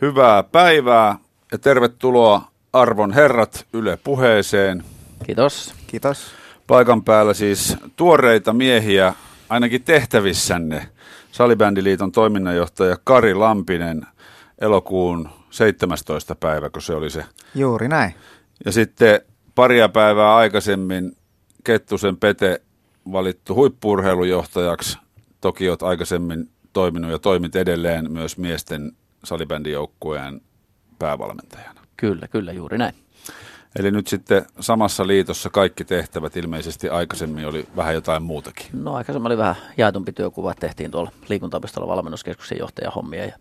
Hyvää päivää ja tervetuloa arvon herrat Yle puheeseen. Kiitos. Kiitos. Paikan päällä siis tuoreita miehiä, ainakin tehtävissänne. Salibändiliiton toiminnanjohtaja Kari Lampinen elokuun 17. päivä, kun se oli se. Juuri näin. Ja sitten paria päivää aikaisemmin Kettusen Pete valittu huippuurheilujohtajaksi. Toki olet aikaisemmin toiminut ja toimit edelleen myös miesten salibändijoukkueen päävalmentajana. Kyllä, kyllä, juuri näin. Eli nyt sitten samassa liitossa kaikki tehtävät ilmeisesti aikaisemmin oli vähän jotain muutakin. No aikaisemmin oli vähän jaetumpi työkuva, tehtiin tuolla liikuntaopistolla valmennuskeskuksen johtajahommia ja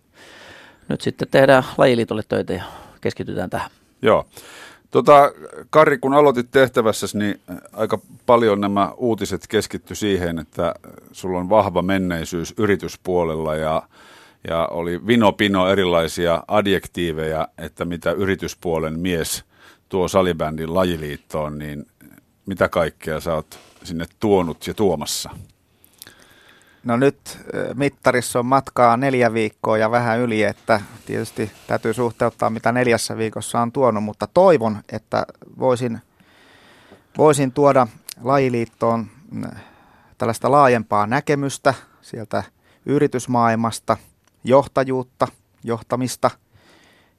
nyt sitten tehdään lajiliitolle töitä ja keskitytään tähän. Joo. Tota, Kari, kun aloitit tehtävässäsi, niin aika paljon nämä uutiset keskitty siihen, että sulla on vahva menneisyys yrityspuolella ja, ja oli vinopino erilaisia adjektiiveja, että mitä yrityspuolen mies tuo salibändin lajiliittoon, niin mitä kaikkea sä oot sinne tuonut ja tuomassa? No nyt mittarissa on matkaa neljä viikkoa ja vähän yli, että tietysti täytyy suhteuttaa mitä neljässä viikossa on tuonut, mutta toivon, että voisin, voisin tuoda lajiliittoon mm, tällaista laajempaa näkemystä sieltä yritysmaailmasta, johtajuutta, johtamista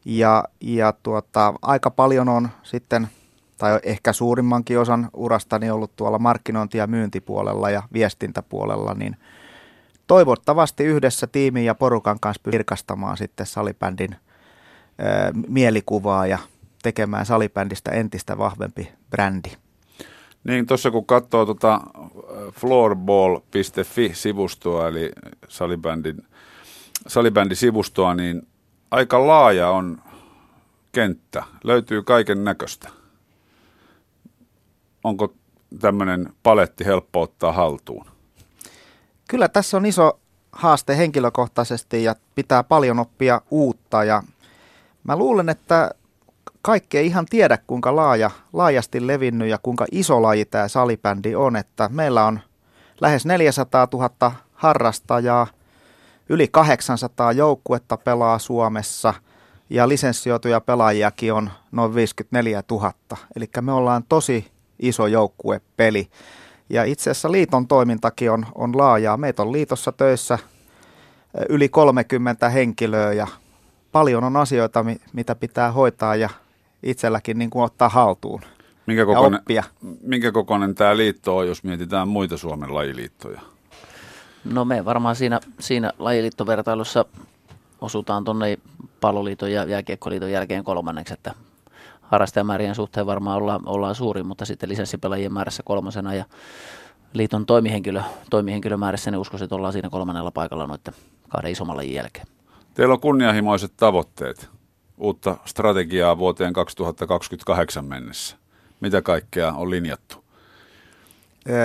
ja, ja tuota, aika paljon on sitten tai ehkä suurimmankin osan urastani ollut tuolla markkinointi- ja myyntipuolella ja viestintäpuolella, niin – toivottavasti yhdessä tiimin ja porukan kanssa virkastamaan sitten salibändin ää, mielikuvaa ja tekemään salibändistä entistä vahvempi brändi. Niin, tuossa kun katsoo tuota floorball.fi-sivustoa, eli salibändin, salibändisivustoa, niin aika laaja on kenttä. Löytyy kaiken näköistä. Onko tämmöinen paletti helppo ottaa haltuun? Kyllä tässä on iso haaste henkilökohtaisesti ja pitää paljon oppia uutta ja mä luulen, että kaikki ei ihan tiedä, kuinka laaja, laajasti levinnyt ja kuinka iso laji tämä salibändi on, että meillä on lähes 400 000 harrastajaa, yli 800 joukkuetta pelaa Suomessa ja lisenssioituja pelaajiakin on noin 54 000. Eli me ollaan tosi iso joukkuepeli. Ja itse asiassa liiton toimintakin on, on laajaa. Meitä on liitossa töissä yli 30 henkilöä ja paljon on asioita, mitä pitää hoitaa ja itselläkin niin kuin ottaa haltuun minkä kokoinen. Minkä kokoinen tämä liitto on, jos mietitään muita Suomen lajiliittoja? No me varmaan siinä, siinä lajiliittovertailussa osutaan tuonne palloliiton ja jääkiekkoliiton jälkeen kolmanneksi, että harrastajamäärien suhteen varmaan ollaan, ollaan suuri, mutta sitten lisenssipelaajien määrässä kolmosena ja liiton toimihenkilö, toimihenkilömäärässä, niin uskoisin, että ollaan siinä kolmannella paikalla noiden kahden isomman lajin jälkeen. Teillä on kunnianhimoiset tavoitteet, uutta strategiaa vuoteen 2028 mennessä. Mitä kaikkea on linjattu?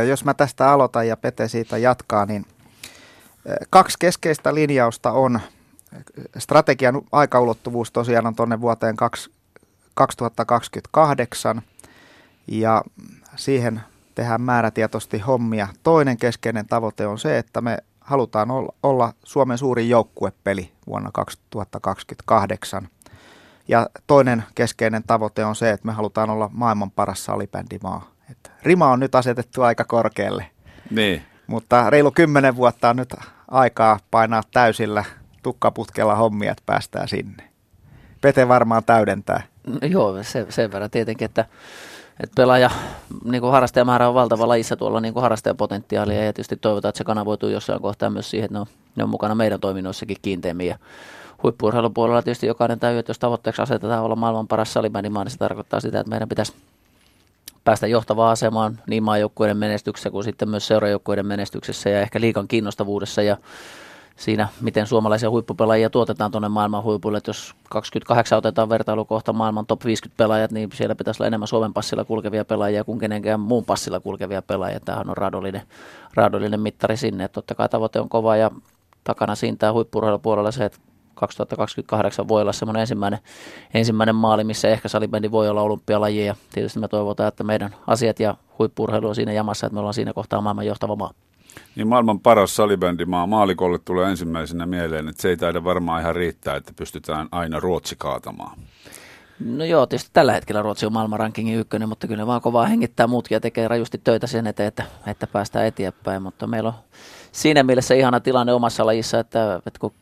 Jos mä tästä aloitan ja Pete siitä jatkaa, niin kaksi keskeistä linjausta on. Strategian aikaulottuvuus tosiaan on tuonne vuoteen 2028 ja siihen tehdään määrätietoisesti hommia. Toinen keskeinen tavoite on se, että me halutaan olla Suomen suurin joukkuepeli vuonna 2028. Ja toinen keskeinen tavoite on se, että me halutaan olla maailman paras salibändimaa. Että rima on nyt asetettu aika korkealle. Niin. Mutta reilu kymmenen vuotta on nyt aikaa painaa täysillä tukkaputkella hommia, että päästään sinne. Pete varmaan täydentää. No, joo, se, sen verran tietenkin, että, että pelaaja, niin kuin harrastajamäärä on valtava lajissa tuolla niin kuin harrastajapotentiaalia ja tietysti toivotaan, että se kanavoituu jossain kohtaa myös siihen, että ne on, ne on mukana meidän toiminnoissakin kiinteämmin ja huippuurheilupuolella tietysti jokainen täytyy, että jos tavoitteeksi asetetaan olla maailman paras salibändimaa, niin se tarkoittaa sitä, että meidän pitäisi päästä johtavaan asemaan niin maajoukkueiden menestyksessä kuin sitten myös seurajoukkueiden menestyksessä ja ehkä liikan kiinnostavuudessa ja siinä, miten suomalaisia huippupelaajia tuotetaan tuonne maailman huipulle. Että jos 28 otetaan vertailukohta maailman top 50 pelaajat, niin siellä pitäisi olla enemmän Suomen passilla kulkevia pelaajia kuin kenenkään muun passilla kulkevia pelaajia. Tämähän on raadollinen, raadollinen mittari sinne. Että totta kai tavoite on kova ja takana siinä huippurheilupuolella se, että 2028 voi olla semmoinen ensimmäinen, ensimmäinen maali, missä ehkä salibändi voi olla olympialaji ja tietysti me toivotaan, että meidän asiat ja huippurheilu on siinä jamassa, että me ollaan siinä kohtaa maailman johtava maa. Niin maailman paras salibändimaa maalikolle tulee ensimmäisenä mieleen, että se ei taida varmaan ihan riittää, että pystytään aina Ruotsi kaatamaan. No joo, tietysti tällä hetkellä Ruotsi on maailman rankingin ykkönen, mutta kyllä ne vaan kovaa hengittää muutkin ja tekee rajusti töitä sen eteen, että, että päästään eteenpäin. Mutta meillä on siinä mielessä ihana tilanne omassa lajissa, että, että kun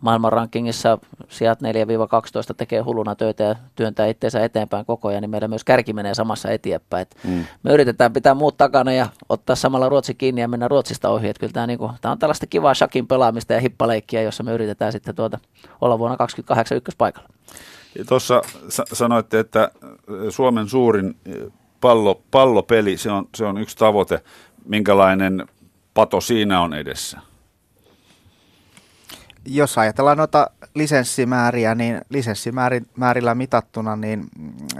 maailman rankingissa sijat 4-12 tekee hulluna töitä ja työntää itseensä eteenpäin koko ajan, niin meillä myös kärki menee samassa eteenpäin. Mm. Me yritetään pitää muut takana ja ottaa samalla Ruotsi kiinni ja mennä Ruotsista ohi. Että kyllä tämä, niin kuin, tämä on tällaista kivaa shakin pelaamista ja hippaleikkiä, jossa me yritetään sitten tuota, olla vuonna 2028 ykköspaikalla. Tuossa sanoitte, että Suomen suurin pallo, pallopeli, se on, se on yksi tavoite. Minkälainen pato siinä on edessä? Jos ajatellaan noita lisenssimääriä, niin lisenssimäärillä mitattuna niin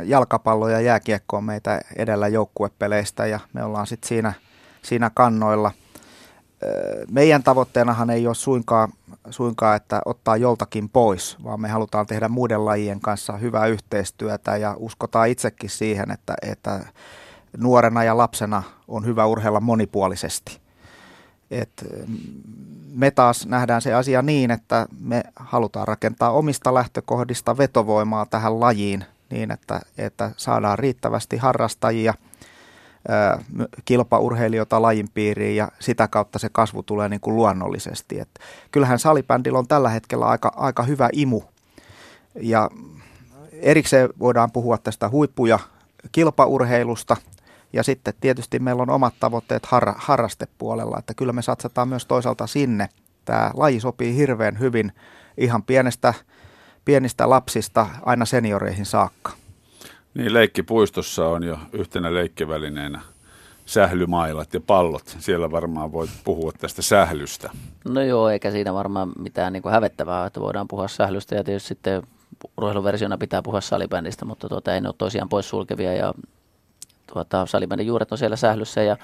jalkapallo ja jääkiekko on meitä edellä joukkuepeleistä ja me ollaan sitten siinä, siinä kannoilla. Meidän tavoitteenahan ei ole suinkaan, suinkaan, että ottaa joltakin pois, vaan me halutaan tehdä muiden lajien kanssa hyvää yhteistyötä ja uskotaan itsekin siihen, että, että nuorena ja lapsena on hyvä urheilla monipuolisesti. Et me taas nähdään se asia niin, että me halutaan rakentaa omista lähtökohdista vetovoimaa tähän lajiin niin, että, että saadaan riittävästi harrastajia, kilpaurheilijoita lajin piiriin ja sitä kautta se kasvu tulee niin kuin luonnollisesti. Et kyllähän salibändillä on tällä hetkellä aika, aika hyvä imu ja erikseen voidaan puhua tästä huippuja kilpaurheilusta – ja sitten tietysti meillä on omat tavoitteet har, harrastepuolella, että kyllä me satsataan myös toisaalta sinne. Tämä laji sopii hirveän hyvin ihan pienestä, pienistä lapsista aina senioreihin saakka. Niin, leikkipuistossa on jo yhtenä leikkivälineenä sählymailat ja pallot. Siellä varmaan voit puhua tästä sählystä. No joo, eikä siinä varmaan mitään niin kuin hävettävää, että voidaan puhua sählystä ja tietysti sitten urheiluversiona pitää puhua salibändistä, mutta tuota, ei ne ole toisiaan pois sulkevia ja tuota, salibändin juuret on siellä sählyssä ja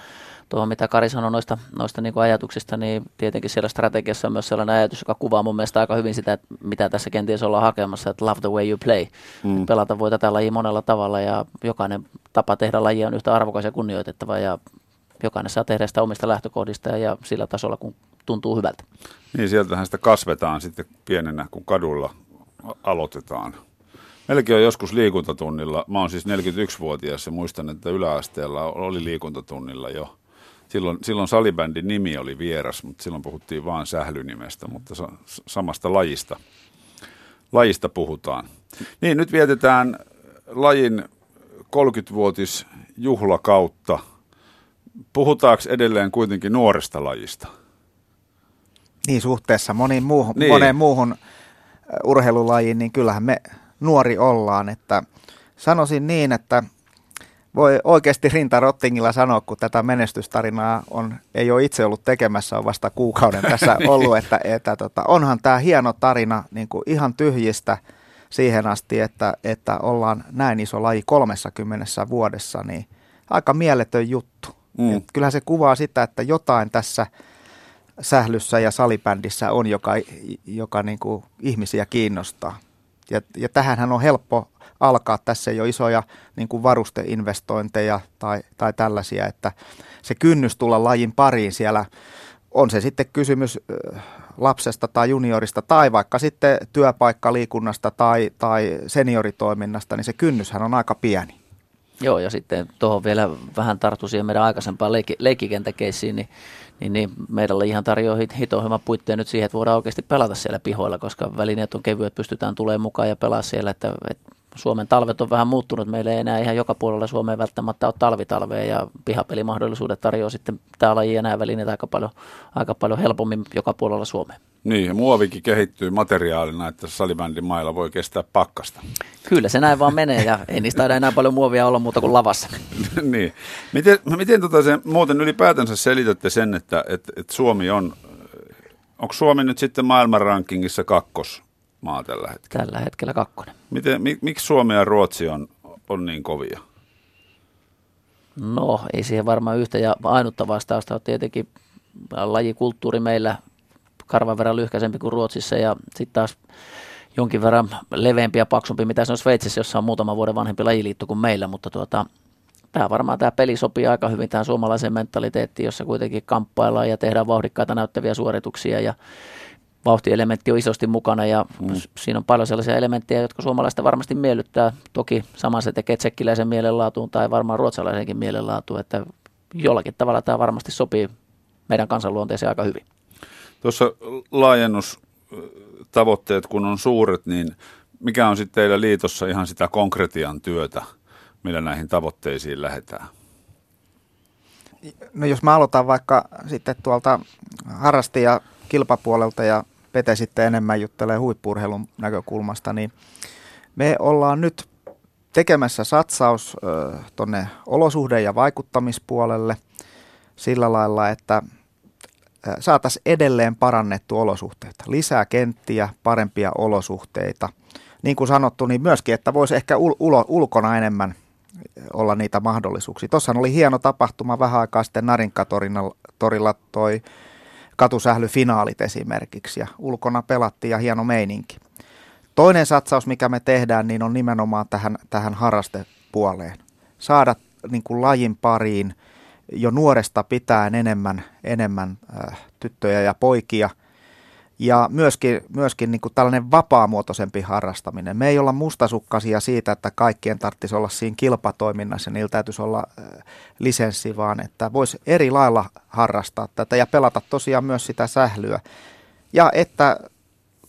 tuohon mitä Kari sanoi noista, noista niin kuin ajatuksista, niin tietenkin siellä strategiassa on myös sellainen ajatus, joka kuvaa mun mielestä aika hyvin sitä, että mitä tässä kenties ollaan hakemassa, että love the way you play. Mm. Pelata voi tätä lajia monella tavalla ja jokainen tapa tehdä lajia on yhtä arvokas ja kunnioitettava ja jokainen saa tehdä sitä omista lähtökohdista ja sillä tasolla, kun tuntuu hyvältä. Niin, sieltähän sitä kasvetaan sitten pienenä, kun kadulla aloitetaan. Meilläkin on joskus liikuntatunnilla, mä oon siis 41-vuotias ja muistan, että yläasteella oli liikuntatunnilla jo. Silloin, silloin salibändin nimi oli vieras, mutta silloin puhuttiin vain sählynimestä, mutta sa- samasta lajista, lajista puhutaan. Niin, nyt vietetään lajin 30-vuotis juhlakautta. Puhutaanko edelleen kuitenkin nuoresta lajista? Niin, suhteessa moniin muuhun, niin. moneen muuhun urheilulajiin, niin kyllähän me nuori ollaan. Että sanoisin niin, että voi oikeasti Rinta Rottingilla sanoa, kun tätä menestystarinaa on, ei ole itse ollut tekemässä, on vasta kuukauden tässä ollut, että, että tota, onhan tämä hieno tarina niin kuin ihan tyhjistä siihen asti, että, että ollaan näin iso laji 30 vuodessa, niin aika mieletön juttu. Mm. Et kyllähän se kuvaa sitä, että jotain tässä sählyssä ja salibändissä on, joka, joka niin kuin ihmisiä kiinnostaa. Ja, ja tähänhän on helppo alkaa. Tässä ei ole isoja niin kuin varusteinvestointeja tai, tai tällaisia, että se kynnys tulla lajin pariin siellä, on se sitten kysymys lapsesta tai juniorista tai vaikka sitten työpaikkaliikunnasta tai, tai senioritoiminnasta, niin se kynnyshän on aika pieni. Joo, ja sitten tuohon vielä vähän tarttu siihen meidän aikaisempaan leikki, niin niin, niin meidän ihan tarjoaa hito hyvä puitteen nyt siihen, että voidaan oikeasti pelata siellä pihoilla, koska välineet on kevyet, pystytään tulemaan mukaan ja pelaa siellä, että, että Suomen talvet on vähän muuttunut. Meillä ei enää ihan joka puolella Suomeen välttämättä ole talvitalvea ja pihapelimahdollisuudet tarjoaa sitten tämä laji ja nämä välineet aika paljon, aika paljon helpommin joka puolella Suomeen. Niin, ja muovikin kehittyy materiaalina, että salibändin mailla voi kestää pakkasta. Kyllä se näin vaan menee ja ei niistä taida enää paljon muovia olla muuta kuin lavassa. niin. Miten, miten tota se, muuten ylipäätänsä selitätte sen, että, että, että Suomi on, onko Suomi nyt sitten maailman rankingissa kakkos maa tällä hetkellä? Tällä hetkellä kakkonen. Miten, mik, miksi Suomi ja Ruotsi on, on niin kovia? No, ei siihen varmaan yhtä ja ainutta vastausta on tietenkin lajikulttuuri meillä karvan verran lyhkäisempi kuin Ruotsissa ja sitten taas jonkin verran leveämpi ja paksumpi, mitä se on Sveitsissä, jossa on muutama vuoden vanhempi lajiliitto kuin meillä, mutta tuota, tämä varmaan tämä peli sopii aika hyvin tähän suomalaiseen mentaliteettiin, jossa kuitenkin kamppaillaan ja tehdään vauhdikkaita näyttäviä suorituksia ja vauhtielementti on isosti mukana ja mm. siinä on paljon sellaisia elementtejä, jotka suomalaista varmasti miellyttää. Toki sama se tekee tsekkiläisen mielenlaatuun tai varmaan ruotsalaisenkin mielenlaatuun, että jollakin tavalla tämä varmasti sopii meidän kansanluonteeseen aika hyvin. Tuossa laajennustavoitteet kun on suuret, niin mikä on sitten teillä liitossa ihan sitä konkretian työtä, millä näihin tavoitteisiin lähdetään? No jos mä aloitan vaikka sitten tuolta harrasti- ja kilpapuolelta ja Pete sitten enemmän juttelee huippurheilun näkökulmasta, niin me ollaan nyt tekemässä satsaus tuonne olosuhde- ja vaikuttamispuolelle sillä lailla, että saataisiin edelleen parannettu olosuhteita. Lisää kenttiä, parempia olosuhteita. Niin kuin sanottu, niin myöskin, että voisi ehkä ul- ulo- ulkona enemmän olla niitä mahdollisuuksia. Tuossa oli hieno tapahtuma vähän aikaa sitten Narinkatorilla toi katusählyfinaalit esimerkiksi ja ulkona pelattiin ja hieno meininki. Toinen satsaus, mikä me tehdään, niin on nimenomaan tähän, tähän harrastepuoleen. Saada niin kuin lajin pariin jo nuoresta pitäen enemmän, enemmän äh, tyttöjä ja poikia – ja myöskin, myöskin niin kuin tällainen vapaamuotoisempi harrastaminen. Me ei olla mustasukkaisia siitä, että kaikkien tarvitsisi olla siinä kilpatoiminnassa, niillä täytyisi olla lisenssi, vaan että voisi eri lailla harrastaa tätä ja pelata tosiaan myös sitä sählyä. Ja että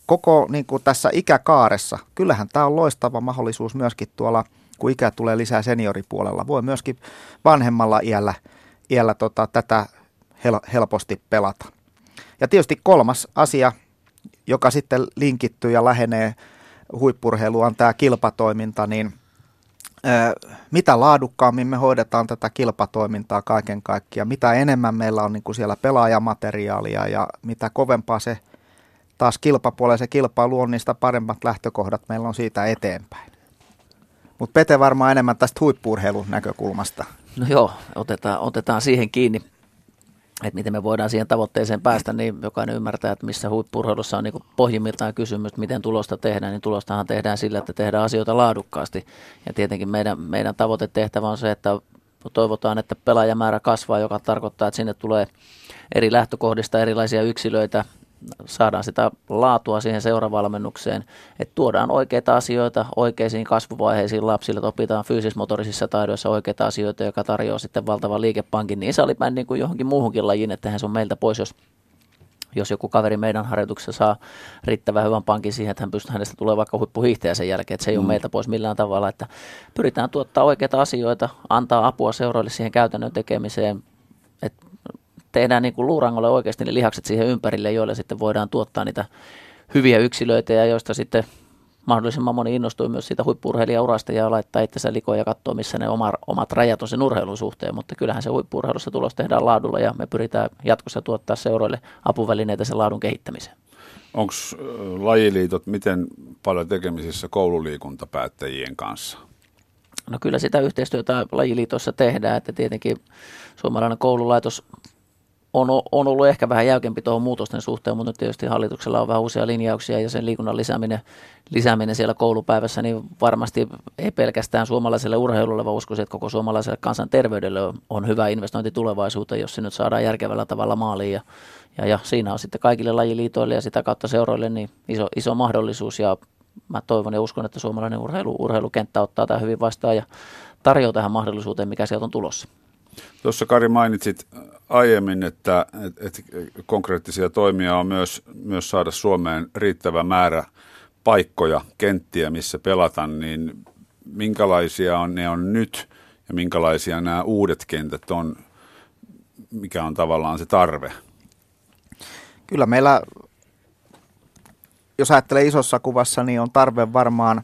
koko niin kuin tässä ikäkaaressa, kyllähän tämä on loistava mahdollisuus myöskin tuolla, kun ikä tulee lisää senioripuolella. Voi myöskin vanhemmalla iällä, iällä tota, tätä hel- helposti pelata. Ja tietysti kolmas asia, joka sitten linkittyy ja lähenee huippurheilua, on tämä kilpatoiminta, niin mitä laadukkaammin me hoidetaan tätä kilpatoimintaa kaiken kaikkiaan, mitä enemmän meillä on niin kuin siellä pelaajamateriaalia ja mitä kovempaa se taas kilpapuolella se kilpailu on, sitä paremmat lähtökohdat meillä on siitä eteenpäin. Mutta Pete varmaan enemmän tästä huippurheilun näkökulmasta. No joo, otetaan, otetaan siihen kiinni että miten me voidaan siihen tavoitteeseen päästä, niin jokainen ymmärtää, että missä huippurheilussa on niin pohjimmiltaan kysymys, miten tulosta tehdään, niin tulostahan tehdään sillä, että tehdään asioita laadukkaasti. Ja tietenkin meidän, meidän tavoitetehtävä on se, että toivotaan, että pelaajamäärä kasvaa, joka tarkoittaa, että sinne tulee eri lähtökohdista erilaisia yksilöitä, saadaan sitä laatua siihen seuravalmennukseen, että tuodaan oikeita asioita oikeisiin kasvuvaiheisiin lapsille, että opitaan fyysismotorisissa taidoissa oikeita asioita, joka tarjoaa sitten valtavan liikepankin niin salipäin niin kuin johonkin muuhunkin lajiin, että hän on meiltä pois, jos jos joku kaveri meidän harjoituksessa saa riittävän hyvän pankin siihen, että hän pystyy hänestä tulee vaikka huippuhiihtäjä sen jälkeen, että se ei mm. ole meiltä pois millään tavalla, että pyritään tuottaa oikeita asioita, antaa apua seuroille siihen käytännön tekemiseen, että tehdään niin kuin luurangolle oikeasti ne lihakset siihen ympärille, joille sitten voidaan tuottaa niitä hyviä yksilöitä ja joista sitten mahdollisimman moni innostuu myös siitä huippurheilijaurasta ja laittaa itsensä likoon ja katsoo, missä ne oma, omat rajat on sen urheilun suhteen, mutta kyllähän se huippurheilussa tulos tehdään laadulla ja me pyritään jatkossa tuottaa seuroille apuvälineitä sen laadun kehittämiseen. Onko lajiliitot miten paljon tekemisissä koululiikuntapäättäjien kanssa? No kyllä sitä yhteistyötä lajiliitossa tehdään, että tietenkin suomalainen koululaitos on, on ollut ehkä vähän jäykempi tuohon muutosten suhteen, mutta nyt tietysti hallituksella on vähän uusia linjauksia ja sen liikunnan lisääminen, lisääminen siellä koulupäivässä, niin varmasti ei pelkästään suomalaiselle urheilulle, vaan uskoisin, että koko suomalaiselle kansanterveydelle on, on hyvä investointi tulevaisuuteen, jos se nyt saadaan järkevällä tavalla maaliin. Ja, ja, ja siinä on sitten kaikille lajiliitoille ja sitä kautta seuroille niin iso, iso mahdollisuus ja mä toivon ja uskon, että suomalainen urheilu, urheilukenttä ottaa tämän hyvin vastaan ja tarjoaa tähän mahdollisuuteen, mikä sieltä on tulossa. Tuossa Kari mainitsit aiemmin, että, että, että konkreettisia toimia on myös, myös saada Suomeen riittävä määrä paikkoja, kenttiä, missä pelata, niin minkälaisia on, ne on nyt ja minkälaisia nämä uudet kentät on, mikä on tavallaan se tarve? Kyllä meillä, jos ajattelee isossa kuvassa, niin on tarve varmaan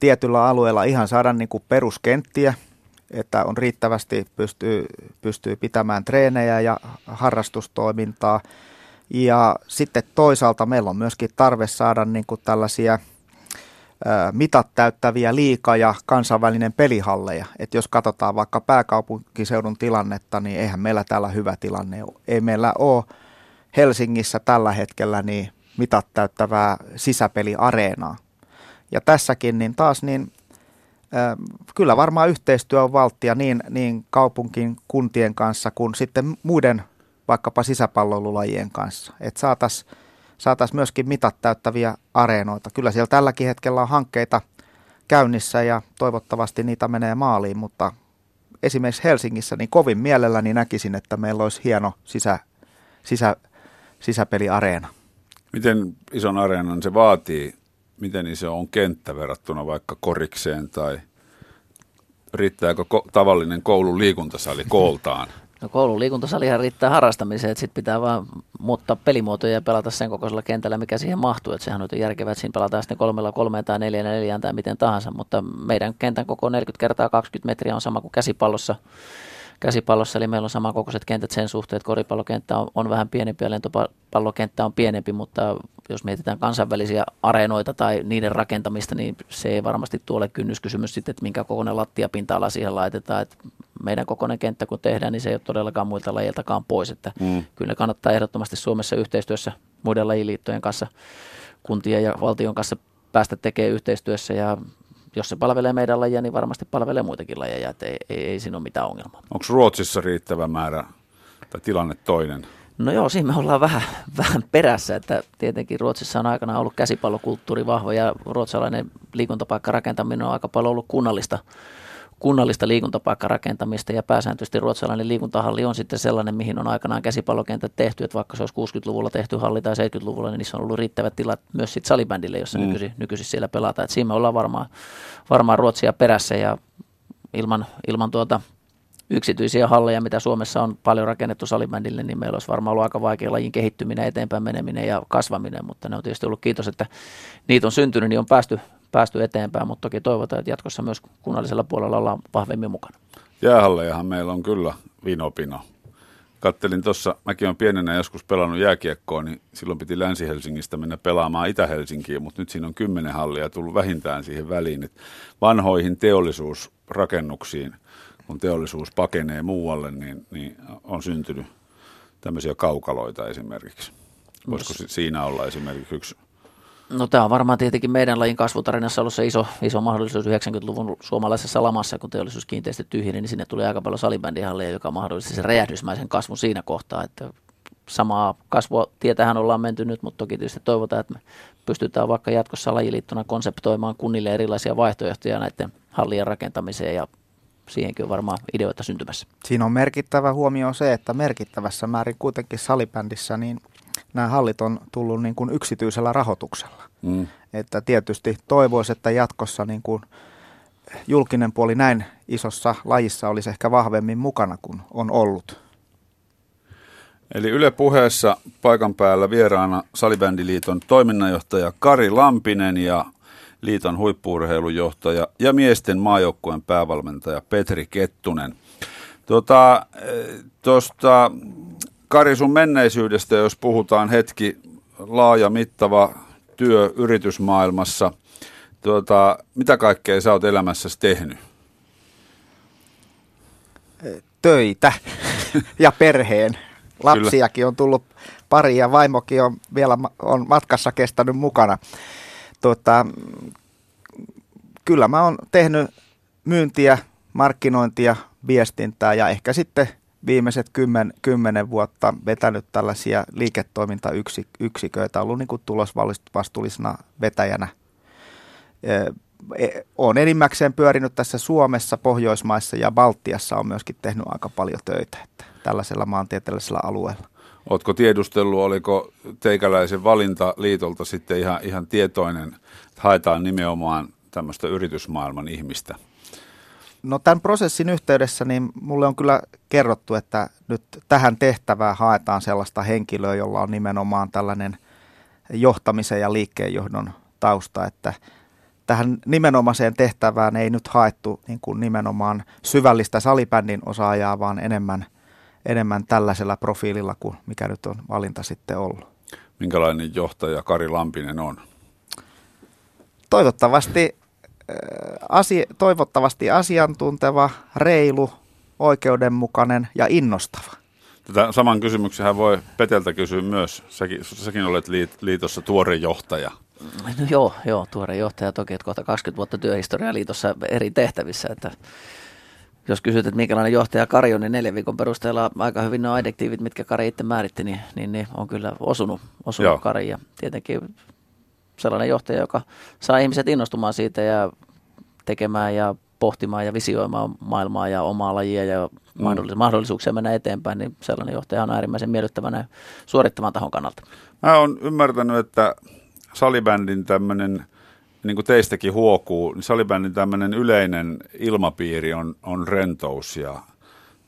tietyllä alueella ihan saada niin kuin peruskenttiä – että on riittävästi pystyy, pystyy pitämään treenejä ja harrastustoimintaa. Ja sitten toisaalta meillä on myöskin tarve saada niin kuin tällaisia mitat täyttäviä liika- ja kansainvälinen pelihalleja. Et jos katsotaan vaikka pääkaupunkiseudun tilannetta, niin eihän meillä täällä hyvä tilanne ole. Ei meillä ole Helsingissä tällä hetkellä niin mitat täyttävää sisäpeliareenaa. Ja tässäkin niin taas niin Kyllä varmaan yhteistyö on valttia niin, niin kaupunkin kuntien kanssa kuin sitten muiden vaikkapa sisäpalloilulajien kanssa. Että saataisiin saatais myöskin mitat täyttäviä areenoita. Kyllä siellä tälläkin hetkellä on hankkeita käynnissä ja toivottavasti niitä menee maaliin, mutta esimerkiksi Helsingissä niin kovin mielelläni näkisin, että meillä olisi hieno sisä, sisä, sisäpeliareena. Miten ison areenan se vaatii? Miten iso on kenttä verrattuna vaikka korikseen tai riittääkö ko- tavallinen koulun liikuntasali kooltaan? No koulun liikuntasalihan riittää harrastamiseen, että sitten pitää vaan muuttaa pelimuotoja ja pelata sen kokoisella kentällä, mikä siihen mahtuu. Että sehän on järkevää, että siinä pelataan sitten kolmella, kolmeen tai neljänä, neljään tai miten tahansa, mutta meidän kentän koko 40 kertaa 20 metriä on sama kuin käsipallossa käsipallossa, eli meillä on samankokoiset kentät sen suhteen, että koripallokenttä on, on vähän pienempi ja lentopallokenttä on pienempi, mutta jos mietitään kansainvälisiä areenoita tai niiden rakentamista, niin se ei varmasti tuole kynnyskysymys sitten, että minkä kokoinen lattiapinta-ala siihen laitetaan. Että meidän kokoinen kenttä kun tehdään, niin se ei ole todellakaan muilta lajiltakaan pois. Että mm. Kyllä kannattaa ehdottomasti Suomessa yhteistyössä muiden lajiliittojen kanssa, kuntien ja valtion kanssa päästä tekemään yhteistyössä ja jos se palvelee meidän lajia, niin varmasti palvelee muitakin lajeja, että ei, ei, ei siinä ole mitään ongelmaa. Onko Ruotsissa riittävä määrä tai tilanne toinen? No joo, siinä me ollaan vähän, vähän perässä, että tietenkin Ruotsissa on aikana ollut käsipallokulttuuri vahva ja ruotsalainen liikuntapaikkarakentaminen on aika paljon ollut kunnallista kunnallista liikuntapaikkarakentamista ja pääsääntöisesti ruotsalainen liikuntahalli on sitten sellainen, mihin on aikanaan käsipallokentät tehty, että vaikka se olisi 60-luvulla tehty halli tai 70-luvulla, niin niissä on ollut riittävät tilat myös sitten salibändille, jossa mm. nykyisin, nykyisin siellä pelataan. Että siinä me ollaan varmaan, varmaan Ruotsia perässä ja ilman, ilman tuota yksityisiä halleja, mitä Suomessa on paljon rakennettu salibändille, niin meillä olisi varmaan ollut aika vaikea lajin kehittyminen, eteenpäin meneminen ja kasvaminen, mutta ne on tietysti ollut kiitos, että niitä on syntynyt, niin on päästy, päästy eteenpäin, mutta toki toivotaan, että jatkossa myös kunnallisella puolella ollaan vahvemmin mukana. Jäähallejahan meillä on kyllä vinopino. Kattelin tuossa, mäkin olen pienenä joskus pelannut jääkiekkoa, niin silloin piti Länsi-Helsingistä mennä pelaamaan Itä-Helsinkiin, mutta nyt siinä on kymmenen hallia tullut vähintään siihen väliin. Että vanhoihin teollisuusrakennuksiin, kun teollisuus pakenee muualle, niin, niin on syntynyt tämmöisiä kaukaloita esimerkiksi. Voisiko siinä olla esimerkiksi yksi No tämä on varmaan tietenkin meidän lajin kasvutarinassa ollut se iso, iso mahdollisuus 90-luvun suomalaisessa lamassa, kun teollisuus kiinteistö tyhjeni, niin sinne tuli aika paljon salibändihalleja, joka mahdollisti sen räjähdysmäisen kasvun siinä kohtaa, että samaa kasvua tietähän ollaan menty nyt, mutta toki tietysti toivotaan, että me pystytään vaikka jatkossa lajiliittona konseptoimaan kunnille erilaisia vaihtoehtoja näiden hallien rakentamiseen ja siihenkin on varmaan ideoita syntymässä. Siinä on merkittävä huomio se, että merkittävässä määrin kuitenkin salibändissä niin nämä hallit on tullut niin kuin yksityisellä rahoituksella. Mm. Että tietysti toivoisi, että jatkossa niin kuin julkinen puoli näin isossa lajissa olisi ehkä vahvemmin mukana kuin on ollut. Eli Yle puheessa paikan päällä vieraana Salibändiliiton toiminnanjohtaja Kari Lampinen ja liiton huippuurheilujohtaja ja miesten maajoukkueen päävalmentaja Petri Kettunen. Tuota, tuosta Kari, sun menneisyydestä, jos puhutaan hetki, laaja, mittava työ yritysmaailmassa. Tuota, mitä kaikkea sä oot elämässäsi tehnyt? Töitä ja perheen. Lapsiakin on tullut pari ja vaimokin on vielä on matkassa kestänyt mukana. Tuota, kyllä mä oon tehnyt myyntiä, markkinointia, viestintää ja ehkä sitten – viimeiset kymmen, kymmenen vuotta vetänyt tällaisia liiketoimintayksiköitä, ollut niin kuin tulosvastuullisena vetäjänä. E, olen enimmäkseen pyörinyt tässä Suomessa, Pohjoismaissa ja Baltiassa on myöskin tehnyt aika paljon töitä että tällaisella maantieteellisellä alueella. Oletko tiedustellut, oliko teikäläisen valinta liitolta sitten ihan, ihan tietoinen, että haetaan nimenomaan tämmöistä yritysmaailman ihmistä? No tämän prosessin yhteydessä niin mulle on kyllä kerrottu, että nyt tähän tehtävään haetaan sellaista henkilöä, jolla on nimenomaan tällainen johtamisen ja liikkeenjohdon tausta, että tähän nimenomaiseen tehtävään ei nyt haettu niin kuin nimenomaan syvällistä salibändin osaajaa, vaan enemmän, enemmän tällaisella profiililla kuin mikä nyt on valinta sitten ollut. Minkälainen johtaja Kari Lampinen on? Toivottavasti asia, toivottavasti asiantunteva, reilu, oikeudenmukainen ja innostava. Tätä saman kysymyksen voi Peteltä kysyä myös. Säkin, säkin olet liitossa tuore johtaja. No joo, joo, tuore johtaja toki, että kohta 20 vuotta työhistoriaa liitossa eri tehtävissä, että jos kysyt, että minkälainen johtaja Kari on, niin neljän viikon perusteella aika hyvin nuo adjektiivit, mitkä Kari itse määritti, niin, niin, niin on kyllä osunut, osunut Kari. Ja tietenkin sellainen johtaja, joka saa ihmiset innostumaan siitä ja tekemään ja pohtimaan ja visioimaan maailmaa ja omaa lajia ja mm. mahdollisuuksia mennä eteenpäin, niin sellainen johtaja on äärimmäisen miellyttävänä suorittavan tahon kannalta. Mä oon ymmärtänyt, että salibändin tämmöinen, niin kuin teistäkin huokuu, niin salibändin tämmöinen yleinen ilmapiiri on, on rentous ja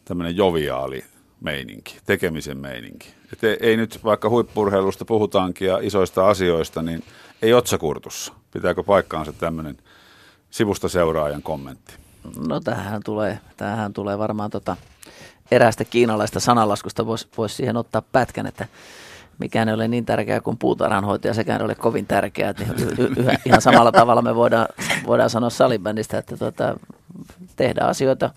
tämmöinen joviaali meininki, tekemisen meininki. Et ei, ei nyt vaikka huippurheilusta puhutaankin ja isoista asioista, niin ei otsakurtussa. Pitääkö paikkaansa tämmöinen sivusta seuraajan kommentti? No tähän tulee, tähän tulee varmaan tota eräästä kiinalaista sanalaskusta, voisi vois siihen ottaa pätkän, että mikään ei ole niin tärkeää kuin puutarhanhoitaja, sekään ei ole kovin tärkeää. Että yhä, ihan samalla tavalla me voidaan, voidaan sanoa salibändistä, että tuota, tehdään asioita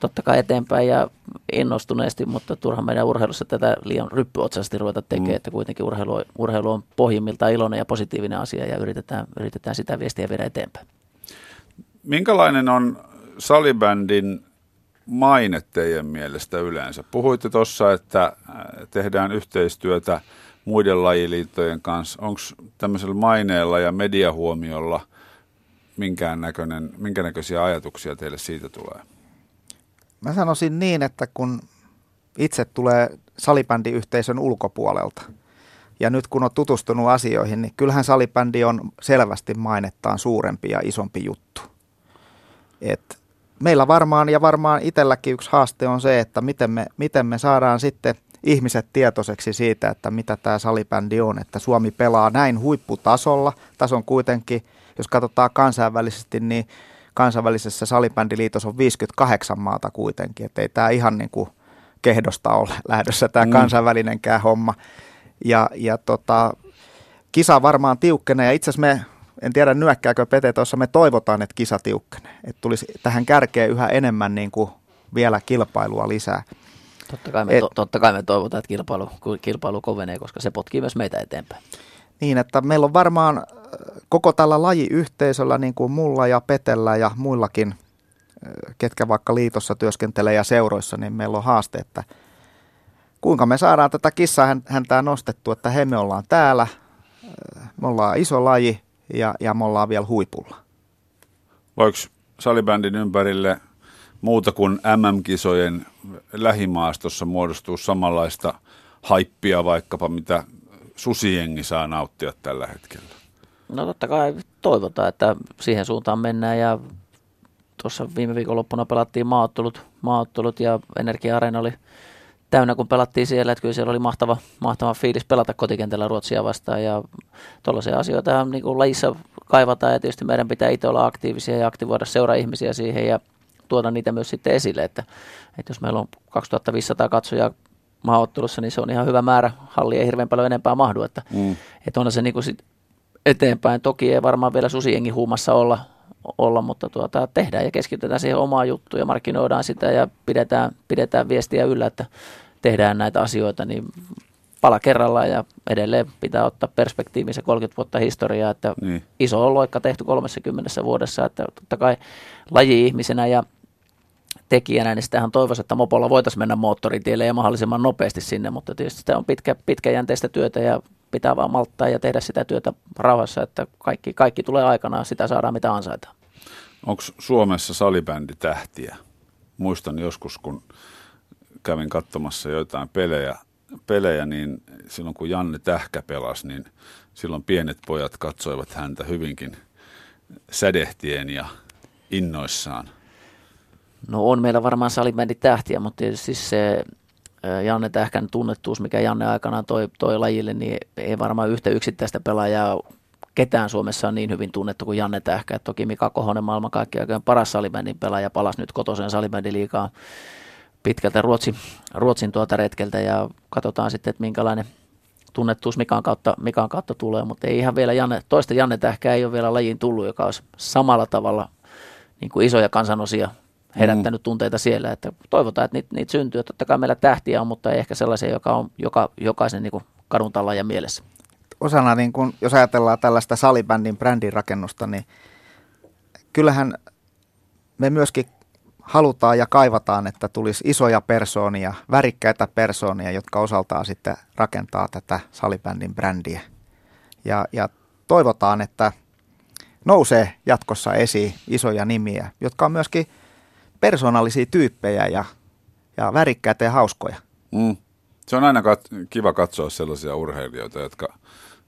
totta kai eteenpäin ja innostuneesti, mutta turhan meidän urheilussa tätä liian ryppyotsasti ruveta tekemään, mm. että kuitenkin urheilu, urheilu on pohjimmiltaan iloinen ja positiivinen asia ja yritetään, yritetään sitä viestiä viedä eteenpäin. Minkälainen on salibändin maine teidän mielestä yleensä? Puhuitte tuossa, että äh, tehdään yhteistyötä muiden lajiliittojen kanssa. Onko tämmöisellä maineella ja mediahuomiolla minkään näköinen, minkä näköisiä ajatuksia teille siitä tulee? Mä sanoisin niin, että kun itse tulee salibändiyhteisön ulkopuolelta ja nyt kun on tutustunut asioihin, niin kyllähän salibändi on selvästi mainettaan suurempi ja isompi juttu. Et meillä varmaan ja varmaan itselläkin yksi haaste on se, että miten me, miten me saadaan sitten ihmiset tietoiseksi siitä, että mitä tämä salibändi on, että Suomi pelaa näin huipputasolla. Tason kuitenkin, jos katsotaan kansainvälisesti, niin kansainvälisessä salibändiliitossa on 58 maata kuitenkin, että ei tämä ihan niin kuin kehdosta ole lähdössä tämä mm. kansainvälinenkään homma. Ja, ja tota, kisa varmaan tiukkenee ja itse asiassa me en tiedä nyökkääkö Pete tuossa, me toivotaan, että kisa tiukkenee. Että tulisi tähän kärkeen yhä enemmän niin kuin vielä kilpailua lisää. Totta kai me, Et, to, totta kai me toivotaan, että kilpailu, kilpailu kovenee, koska se potkii myös meitä eteenpäin. Niin, että meillä on varmaan äh, koko tällä lajiyhteisöllä, niin kuin mulla ja Petellä ja muillakin, äh, ketkä vaikka liitossa työskentelee ja seuroissa, niin meillä on haaste, että kuinka me saadaan tätä kissaa häntää nostettua, että he me ollaan täällä, äh, me ollaan iso laji, ja, ja me ollaan vielä huipulla. Voiko salibändin ympärille muuta kuin MM-kisojen lähimaastossa muodostuu samanlaista haippia vaikkapa, mitä susiengi saa nauttia tällä hetkellä? No totta kai toivotaan, että siihen suuntaan mennään ja tuossa viime viikonloppuna pelattiin maaottelut, maaottelut ja Energia-areena oli täynnä, kun pelattiin siellä, että kyllä siellä oli mahtava, mahtava fiilis pelata kotikentällä Ruotsia vastaan ja tuollaisia asioita niin kuin lajissa kaivataan ja tietysti meidän pitää itse olla aktiivisia ja aktivoida seuraa ihmisiä siihen ja tuoda niitä myös sitten esille, että, että jos meillä on 2500 katsojaa maaottelussa, niin se on ihan hyvä määrä, halli ei hirveän paljon enempää mahdu, että, mm. että on se niin kuin sit eteenpäin. Toki ei varmaan vielä susienkin huumassa olla, olla mutta tuota, tehdään ja keskitytään siihen omaan juttuun ja markkinoidaan sitä ja pidetään, pidetään viestiä yllä, että tehdään näitä asioita, niin pala kerrallaan ja edelleen pitää ottaa perspektiiviin se 30 vuotta historiaa, että niin. iso on loikka tehty 30 vuodessa, että totta kai laji-ihmisenä ja tekijänä, niin sitähän toivoisi, että mopolla voitaisiin mennä moottoritielle ja mahdollisimman nopeasti sinne, mutta tietysti sitä on pitkä, pitkäjänteistä työtä ja pitää vaan malttaa ja tehdä sitä työtä rauhassa, että kaikki, kaikki tulee aikanaan, sitä saadaan mitä ansaitaan. Onko Suomessa salibändi tähtiä? Muistan joskus, kun kävin katsomassa joitain pelejä, pelejä, niin silloin kun Janne Tähkä pelasi, niin silloin pienet pojat katsoivat häntä hyvinkin sädehtien ja innoissaan. No on meillä varmaan salibändi tähtiä, mutta tietysti se Janne Tähkän tunnettuus, mikä Janne aikanaan toi, toi lajille, niin ei varmaan yhtä yksittäistä pelaajaa ketään Suomessa on niin hyvin tunnettu kuin Janne Tähkä. Et toki Mika Kohonen maailman kaikkiaan paras salibändin pelaaja palasi nyt kotoisen salibändiliikaan pitkältä Ruotsin, Ruotsin tuolta retkeltä ja katsotaan sitten, että minkälainen tunnettuus Mikan kautta, Mikan kautta tulee, mutta ei ihan vielä Janne, toista Janne Tähkää ei ole vielä lajiin tullut, joka olisi samalla tavalla niin kuin isoja kansanosia herättänyt mm. tunteita siellä, että toivotaan, että niitä, niitä syntyy. Totta kai meillä tähtiä on, mutta ei ehkä sellaisia, joka on joka, jokaisen niin kuin kadun ja mielessä. osana, niin kun, jos ajatellaan tällaista salibändin brändin rakennusta, niin kyllähän me myöskin halutaan ja kaivataan, että tulisi isoja persoonia, värikkäitä persoonia, jotka osaltaan sitten rakentaa tätä salibändin brändiä. Ja, ja toivotaan, että nousee jatkossa esiin isoja nimiä, jotka on myöskin persoonallisia tyyppejä ja, ja värikkäitä ja hauskoja. Mm. Se on aina kat- kiva katsoa sellaisia urheilijoita, jotka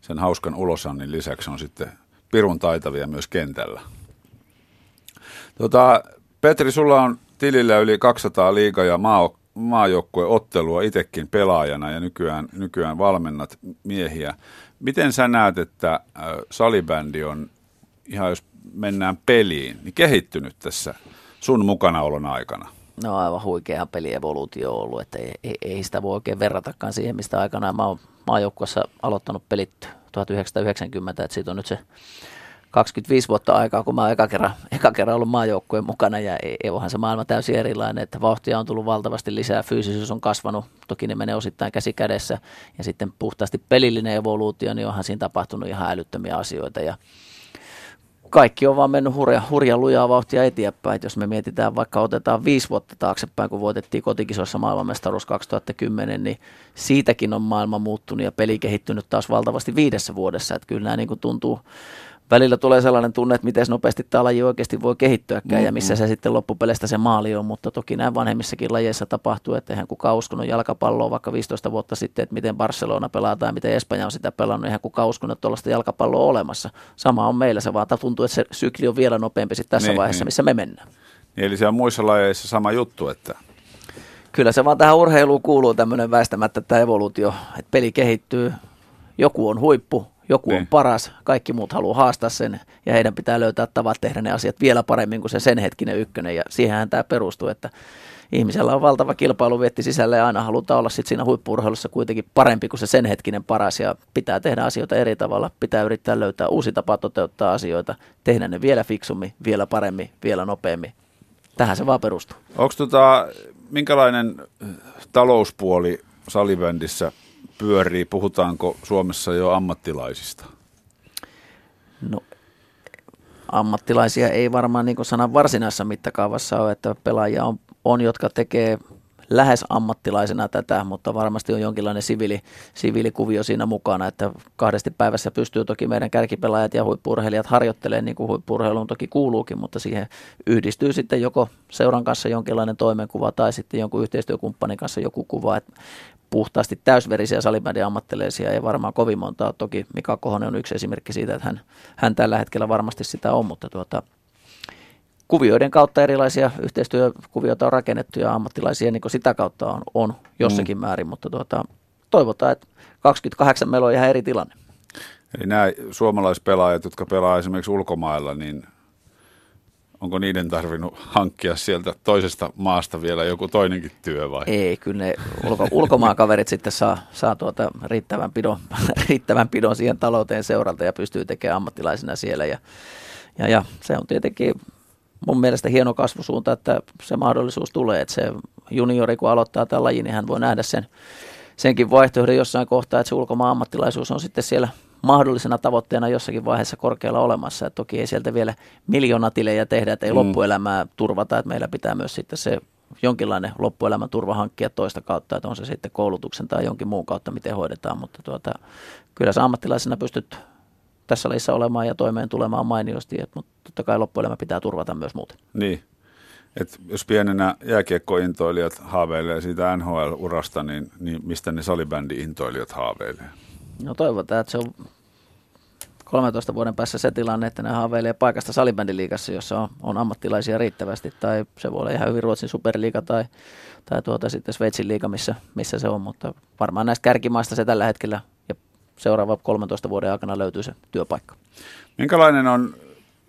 sen hauskan ulosannin lisäksi on sitten pirun taitavia myös kentällä. Tota, Petri, sulla on tilillä yli 200 liiga- ja maa, maajoukkueottelua itsekin pelaajana ja nykyään, nykyään valmennat miehiä. Miten sä näet, että äh, salibändi on, ihan jos mennään peliin, niin kehittynyt tässä sun mukanaolon aikana? No aivan huikea pelievoluutio ollut, että ei, ei, ei, sitä voi oikein verratakaan siihen, mistä aikanaan mä oon maajoukkuessa aloittanut pelit 1990, että siitä on nyt se 25 vuotta aikaa, kun mä oon eka kerran, eka kerran ollut maajoukkueen mukana ja ei, ei onhan se maailma täysin erilainen, että vauhtia on tullut valtavasti lisää, fyysisyys on kasvanut, toki ne menee osittain käsi kädessä ja sitten puhtaasti pelillinen evoluutio, niin onhan siinä tapahtunut ihan älyttömiä asioita ja kaikki on vaan mennyt hurja, hurja lujaa vauhtia eteenpäin. Jos me mietitään, vaikka otetaan viisi vuotta taaksepäin, kun voitettiin kotikisoissa maailmanmestaruus 2010, niin siitäkin on maailma muuttunut ja peli kehittynyt taas valtavasti viidessä vuodessa. Että kyllä nämä niin kuin tuntuu, välillä tulee sellainen tunne, että miten nopeasti tämä laji oikeasti voi kehittyäkään mm-hmm. ja missä mm. se sitten loppupeleistä se maali on, mutta toki näin vanhemmissakin lajeissa tapahtuu, että eihän kukaan uskonut jalkapalloa vaikka 15 vuotta sitten, että miten Barcelona pelaa tai miten Espanja on sitä pelannut, eihän kukaan uskonut, että tuollaista jalkapalloa on olemassa. Sama on meillä, se vaan tuntuu, että se sykli on vielä nopeampi sitten tässä niin, vaiheessa, niin. missä me mennään. Niin, eli se on muissa lajeissa sama juttu, että Kyllä se vaan tähän urheiluun kuuluu tämmöinen väistämättä tämä evoluutio, että peli kehittyy, joku on huippu, joku niin. on paras, kaikki muut haluaa haastaa sen ja heidän pitää löytää tavat tehdä ne asiat vielä paremmin kuin se sen hetkinen ykkönen ja siihenhän tämä perustuu, että ihmisellä on valtava kilpailuvietti sisällä ja aina halutaan olla sitten siinä huippurheilussa kuitenkin parempi kuin se sen hetkinen paras ja pitää tehdä asioita eri tavalla, pitää yrittää löytää uusi tapa toteuttaa asioita, tehdä ne vielä fiksummin, vielä paremmin, vielä nopeammin. Tähän se vaan perustuu. Onko tota, minkälainen talouspuoli salibändissä pyörii? Puhutaanko Suomessa jo ammattilaisista? No ammattilaisia ei varmaan niin kuin sanan varsinaisessa mittakaavassa ole, että pelaajia on, on jotka tekee lähes ammattilaisena tätä, mutta varmasti on jonkinlainen siviili, siviilikuvio siinä mukana, että kahdesti päivässä pystyy toki meidän kärkipelaajat ja huippurheilijat harjoittelemaan niin kuin huippurheiluun toki kuuluukin, mutta siihen yhdistyy sitten joko seuran kanssa jonkinlainen toimenkuva tai sitten jonkun yhteistyökumppanin kanssa joku kuva, että puhtaasti täysverisiä salibändin ammattilaisia ei varmaan kovin montaa. Toki Mika Kohonen on yksi esimerkki siitä, että hän, hän tällä hetkellä varmasti sitä on, mutta tuota, kuvioiden kautta erilaisia yhteistyökuvioita on rakennettu ja ammattilaisia niin sitä kautta on, on jossakin mm. määrin, mutta tuota, toivotaan, että 28 meillä on ihan eri tilanne. Eli nämä suomalaispelaajat, jotka pelaa esimerkiksi ulkomailla, niin onko niiden tarvinnut hankkia sieltä toisesta maasta vielä joku toinenkin työ vai? Ei, kyllä ne ulko, ulkomaakaverit sitten saa, saa tuota riittävän, pidon, riittävän pidon siihen talouteen seuralta ja pystyy tekemään ammattilaisena siellä. Ja, ja, ja se on tietenkin mun mielestä hieno kasvusuunta, että se mahdollisuus tulee, että se juniori kun aloittaa tämän lajin, niin hän voi nähdä sen, senkin vaihtoehdon jossain kohtaa, että se ulkomaan ammattilaisuus on sitten siellä mahdollisena tavoitteena jossakin vaiheessa korkealla olemassa. että toki ei sieltä vielä miljoonatilejä tehdä, että ei mm. loppuelämää turvata, että meillä pitää myös sitten se jonkinlainen loppuelämän turva hankkia toista kautta, että on se sitten koulutuksen tai jonkin muun kautta, miten hoidetaan, mutta tuota, kyllä sä ammattilaisena pystyt tässä lajissa olemaan ja toimeen tulemaan mainiosti, että, mutta totta kai loppuelämä pitää turvata myös muuten. Niin, et jos pienenä jääkiekkointoilijat haaveilee siitä NHL-urasta, niin, niin mistä ne salibändi-intoilijat haaveilee? No toivotaan, että se on 13 vuoden päässä se tilanne, että ne haaveilee paikasta salibändiliigassa, jossa on, on ammattilaisia riittävästi, tai se voi olla ihan hyvin Ruotsin superliiga tai, tai tuota sitten Sveitsin liiga, missä, missä se on, mutta varmaan näistä kärkimaista se tällä hetkellä ja seuraava 13 vuoden aikana löytyy se työpaikka. Minkälainen on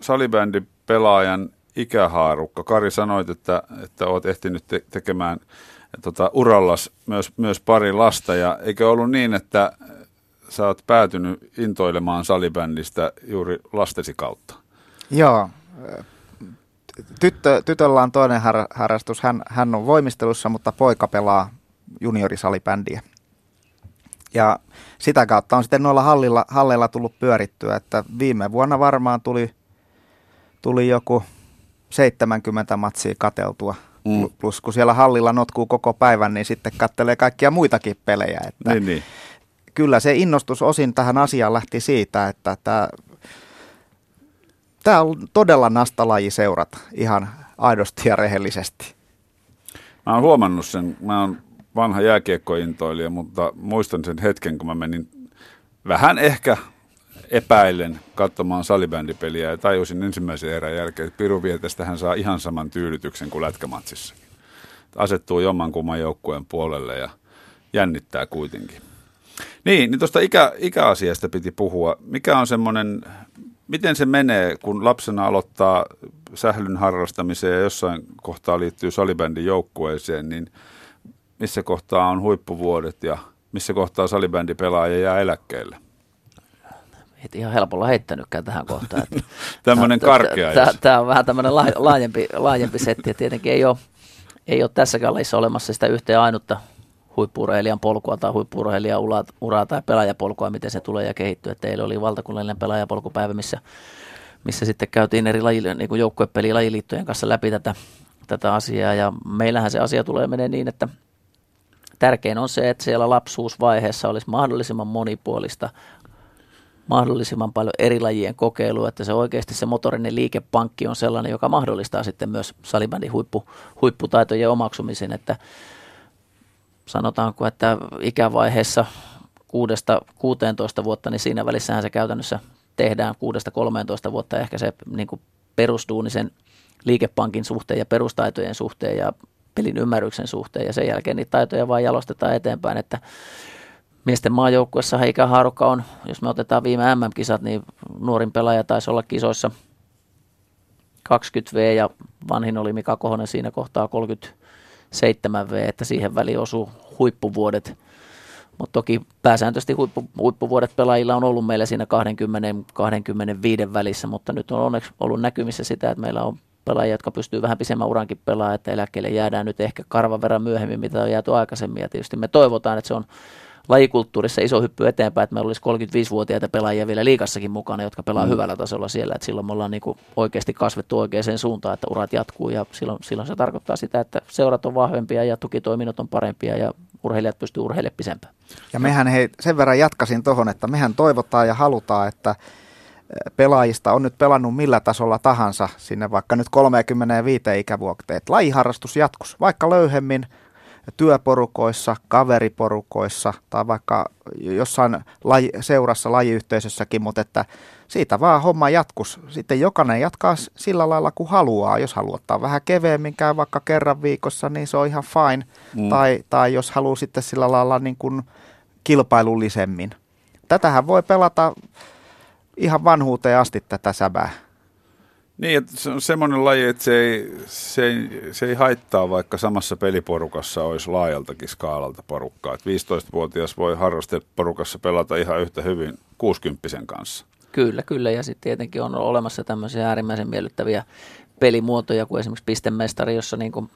salibändi pelaajan ikähaarukka? Kari sanoit, että, että olet ehtinyt te- tekemään tota, urallas myös, myös pari lasta, ja eikö ollut niin, että sä oot päätynyt intoilemaan salibändistä juuri lastesi kautta. Joo. Tyttö, tytöllä on toinen har, harrastus. Hän, hän on voimistelussa, mutta poika pelaa juniorisalibändiä. Ja sitä kautta on sitten noilla hallilla, halleilla tullut pyörittyä, että viime vuonna varmaan tuli, tuli joku 70 matsia kateltua. Mm. Plus kun siellä hallilla notkuu koko päivän, niin sitten kattelee kaikkia muitakin pelejä. Että Niin, niin. Kyllä se innostus osin tähän asiaan lähti siitä, että tämä, on todella nastalaji seurata ihan aidosti ja rehellisesti. Mä oon huomannut sen, mä oon vanha jääkiekkointoilija, mutta muistan sen hetken, kun mä menin vähän ehkä epäillen katsomaan salibändipeliä ja tajusin ensimmäisen erän jälkeen, että Piru Vietestä hän saa ihan saman tyydytyksen kuin lätkämatsissa. Asettuu jommankumman joukkueen puolelle ja jännittää kuitenkin. Niin, niin tuosta ikä, ikäasiasta piti puhua. Mikä on semmoinen, miten se menee, kun lapsena aloittaa sählyn harrastamiseen ja jossain kohtaa liittyy salibändin joukkueeseen, niin missä kohtaa on huippuvuodet ja missä kohtaa salibändi pelaa ja jää eläkkeelle? Et ihan helpolla heittänytkään tähän kohtaan. Tämmöinen karkea. Tämä on vähän tämmöinen laajempi, laajempi setti ja tietenkin ei ole, ei ole tässäkään lajissa olemassa sitä yhteen ainutta huippuurheilijan polkua tai huippuurheilijan uraa, tai pelaajapolkua, miten se tulee ja kehittyy. Et teillä oli valtakunnallinen pelaajapolkupäivä, missä, missä sitten käytiin eri niin kuin joukkuepeli kanssa läpi tätä, tätä asiaa. Ja meillähän se asia tulee menee niin, että tärkein on se, että siellä lapsuusvaiheessa olisi mahdollisimman monipuolista mahdollisimman paljon eri lajien kokeilua, että se oikeasti se motorinen liikepankki on sellainen, joka mahdollistaa sitten myös salibändin huippu, huipputaitojen omaksumisen, että sanotaanko, että ikävaiheessa 6-16 vuotta, niin siinä välissähän se käytännössä tehdään 6-13 vuotta. Ehkä se niin kuin perusduunisen liikepankin suhteen ja perustaitojen suhteen ja pelin ymmärryksen suhteen ja sen jälkeen niitä taitoja vaan jalostetaan eteenpäin, että miesten maajoukkuessa ikähaarukka on, jos me otetaan viime MM-kisat, niin nuorin pelaaja taisi olla kisoissa 20V ja vanhin oli Mika Kohonen siinä kohtaa 37V, että siihen väliin osuu huippuvuodet. Mutta toki pääsääntöisesti huippu, huippuvuodet pelaajilla on ollut meillä siinä 20-25 välissä, mutta nyt on onneksi ollut näkymissä sitä, että meillä on pelaajia, jotka pystyy vähän pisemmän urankin pelaamaan, että eläkkeelle jäädään nyt ehkä karvan verran myöhemmin, mitä on jääty aikaisemmin. Ja tietysti me toivotaan, että se on lajikulttuurissa iso hyppy eteenpäin, että meillä olisi 35-vuotiaita pelaajia vielä liikassakin mukana, jotka pelaa mm. hyvällä tasolla siellä, että silloin me ollaan niin kuin oikeasti kasvettu oikeaan suuntaan, että urat jatkuu ja silloin, silloin se tarkoittaa sitä, että seurat on vahvempia ja tukitoiminnot on parempia ja urheilijat pystyy urheilemaan pisempään. Ja mehän hei, sen verran jatkasin tuohon, että mehän toivotaan ja halutaan, että eh, pelaajista on nyt pelannut millä tasolla tahansa sinne vaikka nyt 35 ikävuoteen. Että lajiharrastus jatkus, vaikka löyhemmin, työporukoissa, kaveriporukoissa tai vaikka jossain laji, seurassa, lajiyhteisössäkin, mutta että siitä vaan homma jatkus. Sitten jokainen jatkaa sillä lailla kuin haluaa. Jos haluaa ottaa vähän keveemmin, käy vaikka kerran viikossa, niin se on ihan fine. Mm. Tai, tai jos haluaa sitten sillä lailla niin kuin kilpailullisemmin. Tätähän voi pelata ihan vanhuuteen asti tätä säbää. Niin, että se on semmoinen laji, että se ei, se, ei, se ei haittaa, vaikka samassa peliporukassa olisi laajaltakin skaalalta porukkaa. Että 15-vuotias voi harrasteporukassa pelata ihan yhtä hyvin 60 kanssa. Kyllä, kyllä. Ja sitten tietenkin on olemassa tämmöisiä äärimmäisen miellyttäviä pelimuotoja, kuin esimerkiksi pistemestari, jossa niin kuin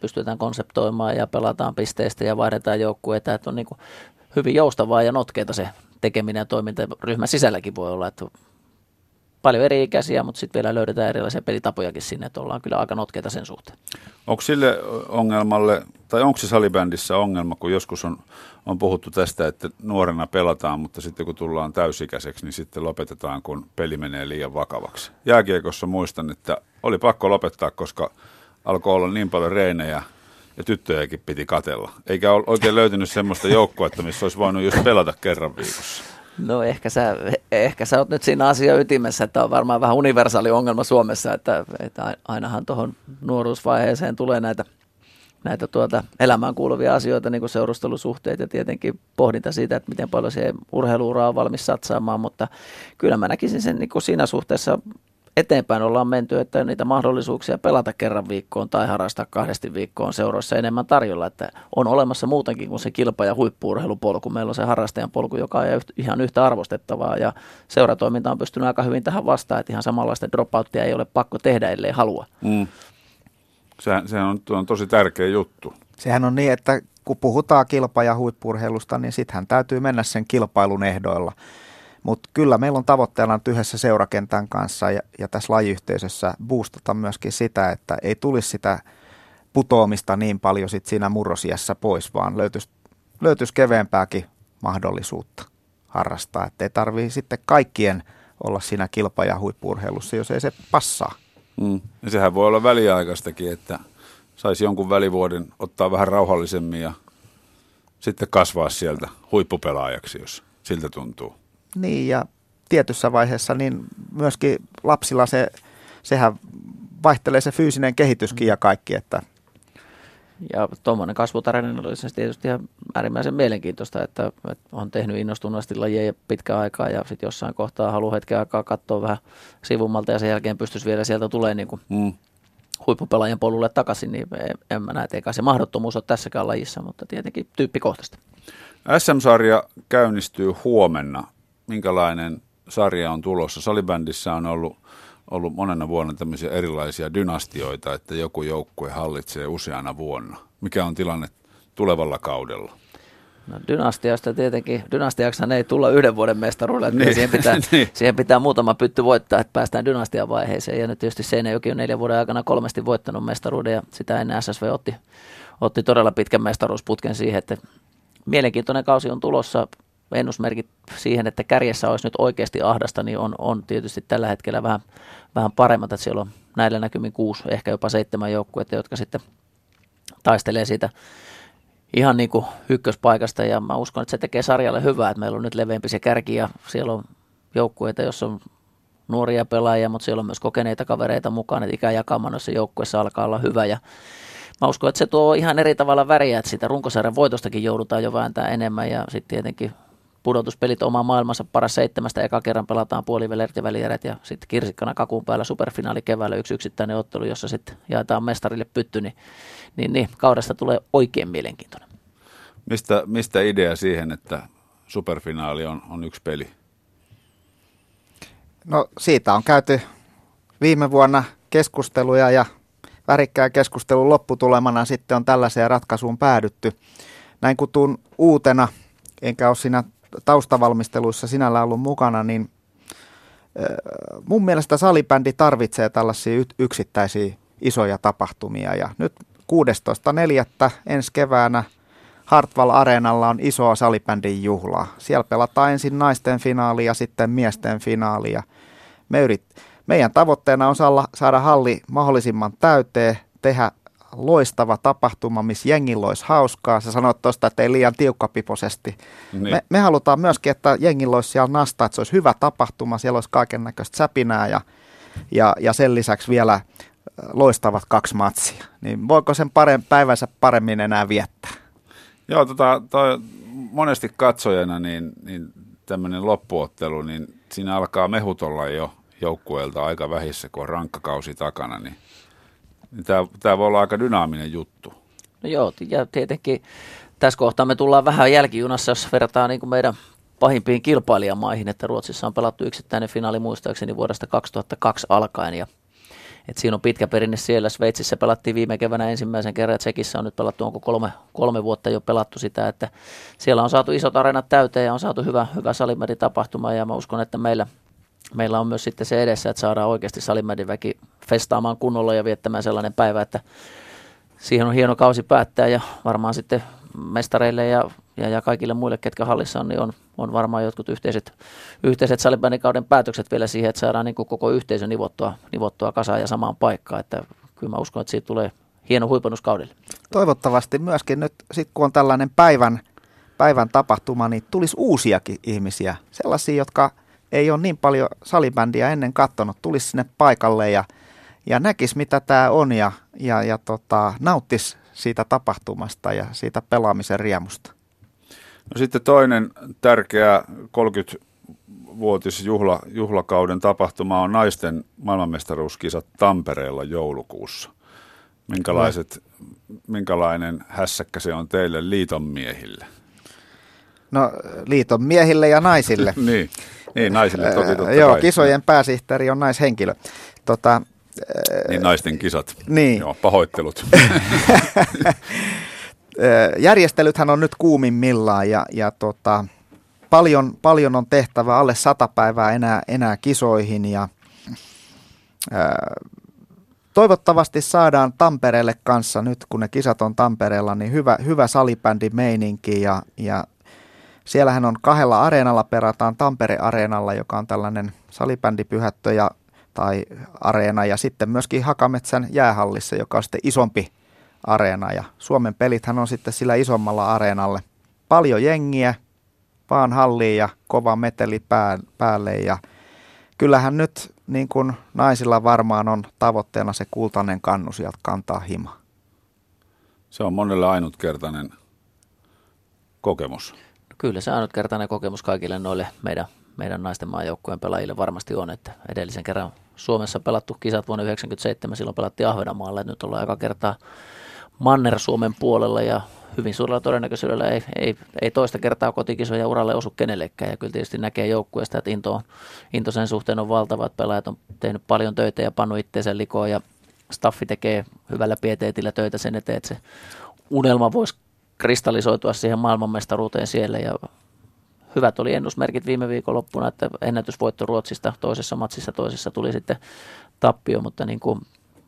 pystytään konseptoimaan ja pelataan pisteistä ja vaihdetaan joukkueita. Että on niin kuin hyvin joustavaa ja notkeita se tekeminen ja toiminta. Ryhmän sisälläkin voi olla, että paljon eri ikäisiä, mutta sitten vielä löydetään erilaisia pelitapojakin sinne, että ollaan kyllä aika notkeita sen suhteen. Onko sille ongelmalle, tai onko se salibändissä ongelma, kun joskus on, on puhuttu tästä, että nuorena pelataan, mutta sitten kun tullaan täysikäiseksi, niin sitten lopetetaan, kun peli menee liian vakavaksi. Jääkiekossa muistan, että oli pakko lopettaa, koska alkoi olla niin paljon reenejä, ja tyttöjäkin piti katella. Eikä ole oikein löytynyt semmoista joukkoa, missä olisi voinut just pelata kerran viikossa. No ehkä sä, ehkä sä oot nyt siinä asia ytimessä, että on varmaan vähän universaali ongelma Suomessa, että, että ainahan tuohon nuoruusvaiheeseen tulee näitä, näitä tuota elämään kuuluvia asioita, niin kuin seurustelusuhteet ja tietenkin pohdinta siitä, että miten paljon se urheiluura on valmis satsaamaan, mutta kyllä mä näkisin sen niin kuin siinä suhteessa eteenpäin ollaan menty, että niitä mahdollisuuksia pelata kerran viikkoon tai harrastaa kahdesti viikkoon seuroissa enemmän tarjolla, että on olemassa muutenkin kuin se kilpa- ja huippuurheilupolku. Meillä on se harrastajan polku, joka on ihan yhtä arvostettavaa ja seuratoiminta on pystynyt aika hyvin tähän vastaan, että ihan samanlaista dropouttia ei ole pakko tehdä, ellei halua. Mm. Se, se on, on tosi tärkeä juttu. Sehän on niin, että kun puhutaan kilpa- ja huippurheilusta, niin sittenhän täytyy mennä sen kilpailun ehdoilla. Mutta kyllä meillä on tavoitteena yhdessä seurakentän kanssa ja, ja tässä lajiyhteisössä boostata myöskin sitä, että ei tulisi sitä putoamista niin paljon sit siinä murrosiassa pois, vaan löytyisi, löytyisi keveämpääkin mahdollisuutta harrastaa. Että ei tarvii sitten kaikkien olla siinä kilpa- ja huippurheilussa, jos ei se passaa. Mm. Sehän voi olla väliaikaistakin, että saisi jonkun välivuoden ottaa vähän rauhallisemmin ja sitten kasvaa sieltä huippupelaajaksi, jos siltä tuntuu. Niin ja tietyssä vaiheessa niin myöskin lapsilla se, sehän vaihtelee se fyysinen kehityskin ja kaikki, että ja tuommoinen kasvutarina olisi siis tietysti ihan äärimmäisen mielenkiintoista, että, että on tehnyt innostuneesti lajeja pitkään aikaa ja sitten jossain kohtaa haluaa hetken aikaa katsoa vähän sivummalta ja sen jälkeen pystyisi vielä sieltä tulee niin kuin mm. huippupelaajien polulle takaisin, niin en, en mä näe, eikä se mahdottomuus ole tässäkään lajissa, mutta tietenkin tyyppikohtaista. SM-sarja käynnistyy huomenna. Minkälainen sarja on tulossa? Salibändissä on ollut ollut monena vuonna tämmöisiä erilaisia dynastioita, että joku joukkue hallitsee useana vuonna. Mikä on tilanne tulevalla kaudella? No dynastiasta tietenkin, dynastiaksihan ei tulla yhden vuoden mestaruudelle, niin. siihen, pitää, niin. siihen pitää muutama pytty voittaa, että päästään dynastian vaiheeseen. Ja nyt tietysti Seinäjoki on neljän vuoden aikana kolmesti voittanut mestaruuden ja sitä ennen SSV otti, otti todella pitkän mestaruusputken siihen, että mielenkiintoinen kausi on tulossa ennusmerkit siihen, että kärjessä olisi nyt oikeasti ahdasta, niin on, on tietysti tällä hetkellä vähän, vähän paremmat, että siellä on näillä näkymin kuusi, ehkä jopa seitsemän joukkuetta, jotka sitten taistelee siitä ihan niin kuin ykköspaikasta. Ja mä uskon, että se tekee sarjalle hyvää, että meillä on nyt leveämpi se kärki ja siellä on joukkueita, jossa on nuoria pelaajia, mutta siellä on myös kokeneita kavereita mukaan, että ikäjakauma noissa joukkueissa alkaa olla hyvä. Ja mä uskon, että se tuo ihan eri tavalla väriä, että sitä runkosarjan voitostakin joudutaan jo vääntää enemmän. Ja sitten tietenkin pudotuspelit oma maailmansa paras seitsemästä, eka kerran pelataan puolivälit ja välierät ja sitten kirsikkana kakun päällä superfinaali keväällä yksi yksittäinen ottelu, jossa sitten jaetaan mestarille pytty, niin, niin, niin kaudesta tulee oikein mielenkiintoinen. Mistä, mistä idea siihen, että superfinaali on, on yksi peli? No siitä on käyty viime vuonna keskusteluja ja värikkään keskustelun lopputulemana sitten on tällaiseen ratkaisuun päädytty. Näin kutun uutena, enkä ole siinä taustavalmisteluissa sinällä ollut mukana, niin mun mielestä salibändi tarvitsee tällaisia yksittäisiä isoja tapahtumia. Ja nyt 16.4. ensi keväänä Hartwall Areenalla on isoa salibändin juhlaa. Siellä pelataan ensin naisten finaali ja sitten miesten finaali. Ja me yrit, meidän tavoitteena on saada halli mahdollisimman täyteen, tehdä loistava tapahtuma, missä jengillä olisi hauskaa. Sä sanoit tuosta, että ei liian tiukkapiposesti. Niin. Me, me halutaan myöskin, että jengillä olisi siellä nasta, että se olisi hyvä tapahtuma, siellä olisi kaiken näköistä säpinää ja, ja, ja sen lisäksi vielä loistavat kaksi matsia. Niin voiko sen parem, päivänsä paremmin enää viettää? Joo, tota, toi, monesti katsojana niin, niin tämmöinen loppuottelu, niin siinä alkaa mehut olla jo joukkueelta aika vähissä, kun on rankkakausi takana, niin tämä, tämä voi olla aika dynaaminen juttu. No joo, ja tietenkin tässä kohtaa me tullaan vähän jälkijunassa, jos verrataan niin kuin meidän pahimpiin kilpailijamaihin, että Ruotsissa on pelattu yksittäinen finaali muistaakseni vuodesta 2002 alkaen ja et siinä on pitkä perinne siellä. Sveitsissä pelattiin viime keväänä ensimmäisen kerran, että Sekissä on nyt pelattu, onko kolme, kolme vuotta jo pelattu sitä, että siellä on saatu isot areenat täyteen ja on saatu hyvä, hyvä tapahtuma ja mä uskon, että meillä – meillä on myös sitten se edessä, että saadaan oikeasti Salimädin väki festaamaan kunnolla ja viettämään sellainen päivä, että siihen on hieno kausi päättää ja varmaan sitten mestareille ja, ja, ja kaikille muille, ketkä hallissa on, niin on, on varmaan jotkut yhteiset, yhteiset kauden päätökset vielä siihen, että saadaan niin kuin koko yhteisö nivottua, nivottua kasaan ja samaan paikkaan, että kyllä mä uskon, että siitä tulee hieno huipennus kaudelle. Toivottavasti myöskin nyt, sit kun on tällainen päivän, päivän tapahtuma, niin tulisi uusiakin ihmisiä, sellaisia, jotka – ei ole niin paljon salibändiä ennen katsonut, tulisi sinne paikalle ja, ja näkisi mitä tämä on ja, ja, ja tota, nauttisi siitä tapahtumasta ja siitä pelaamisen riemusta. No sitten toinen tärkeä 30-vuotis juhla, juhlakauden tapahtuma on naisten maailmanmestaruuskisat Tampereella joulukuussa. Minkälaiset, minkälainen hässäkkä se on teille liiton miehille? No liiton miehille ja naisille. niin. Niin, naisille toki totta Joo, kai. kisojen pääsihteeri on naishenkilö. Tota, niin naisten kisat. Niin. Joo, pahoittelut. järjestelythän on nyt kuumimmillaan ja, ja tota, paljon, paljon on tehtävä alle sata päivää enää, enää kisoihin ja ää, toivottavasti saadaan Tampereelle kanssa nyt, kun ne kisat on Tampereella, niin hyvä, hyvä salibändimeininki ja, ja siellähän on kahdella areenalla, perataan Tampere-areenalla, joka on tällainen salibändipyhättö ja, tai areena ja sitten myöskin Hakametsän jäähallissa, joka on sitten isompi areena ja Suomen pelithän on sitten sillä isommalla areenalle. Paljon jengiä, vaan halliin ja kova meteli pää, päälle ja kyllähän nyt niin kuin naisilla varmaan on tavoitteena se kultainen kannu sieltä kantaa hima. Se on monelle ainutkertainen kokemus. Kyllä se ainutkertainen kokemus kaikille noille meidän, meidän naisten maajoukkueen pelaajille varmasti on, että edellisen kerran Suomessa pelattu kisat vuonna 1997, silloin pelattiin Ahvenanmaalla, nyt ollaan aika kertaa Manner-Suomen puolella ja hyvin suurella todennäköisyydellä ei, ei, ei toista kertaa kotikisoja uralle osu kenellekään. Ja kyllä tietysti näkee joukkueesta, että into, into sen suhteen on valtava, että pelaajat on tehnyt paljon töitä ja pannut itseensä likoon ja staffi tekee hyvällä pieteetillä töitä sen eteen, että se unelma voisi kristallisoitua siihen maailmanmestaruuteen siellä ja hyvät oli ennusmerkit viime viikonloppuna, että ennätysvoitto Ruotsista toisessa matsissa, toisessa tuli sitten tappio, mutta niin kuin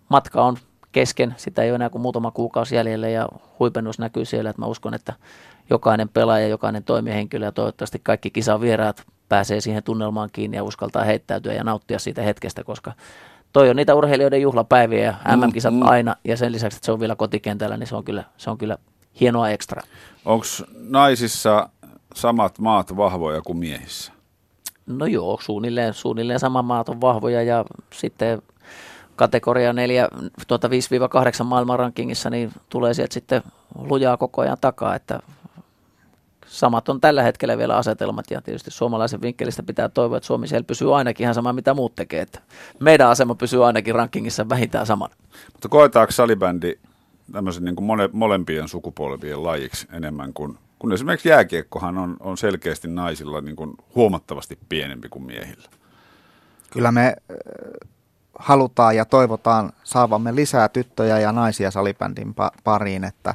matka on kesken. Sitä ei ole enää kuin muutama kuukausi jäljellä ja huipennus näkyy siellä, että mä uskon, että jokainen pelaaja, jokainen toimihenkilö ja toivottavasti kaikki kisavieraat pääsee siihen tunnelmaan kiinni ja uskaltaa heittäytyä ja nauttia siitä hetkestä, koska toi on niitä urheilijoiden juhlapäiviä ja MM-kisat mm, mm. aina ja sen lisäksi, että se on vielä kotikentällä, niin se on kyllä, se on kyllä hienoa ekstra. Onko naisissa samat maat vahvoja kuin miehissä? No joo, suunnilleen, suunnilleen sama maat on vahvoja ja sitten kategoria 4, tuota 5-8 maailmanrankingissa, niin tulee sieltä sitten lujaa koko ajan takaa, että samat on tällä hetkellä vielä asetelmat ja tietysti suomalaisen vinkkelistä pitää toivoa, että Suomi siellä pysyy ainakin ihan sama mitä muut tekee, että meidän asema pysyy ainakin rankingissa vähintään saman. Mutta koetaanko salibändi tämmöisen niin kuin mole, molempien sukupolvien lajiksi enemmän kuin, kun esimerkiksi jääkiekkohan on, on selkeästi naisilla niin kuin huomattavasti pienempi kuin miehillä. Kyllä me halutaan ja toivotaan saavamme lisää tyttöjä ja naisia salibändin pariin, että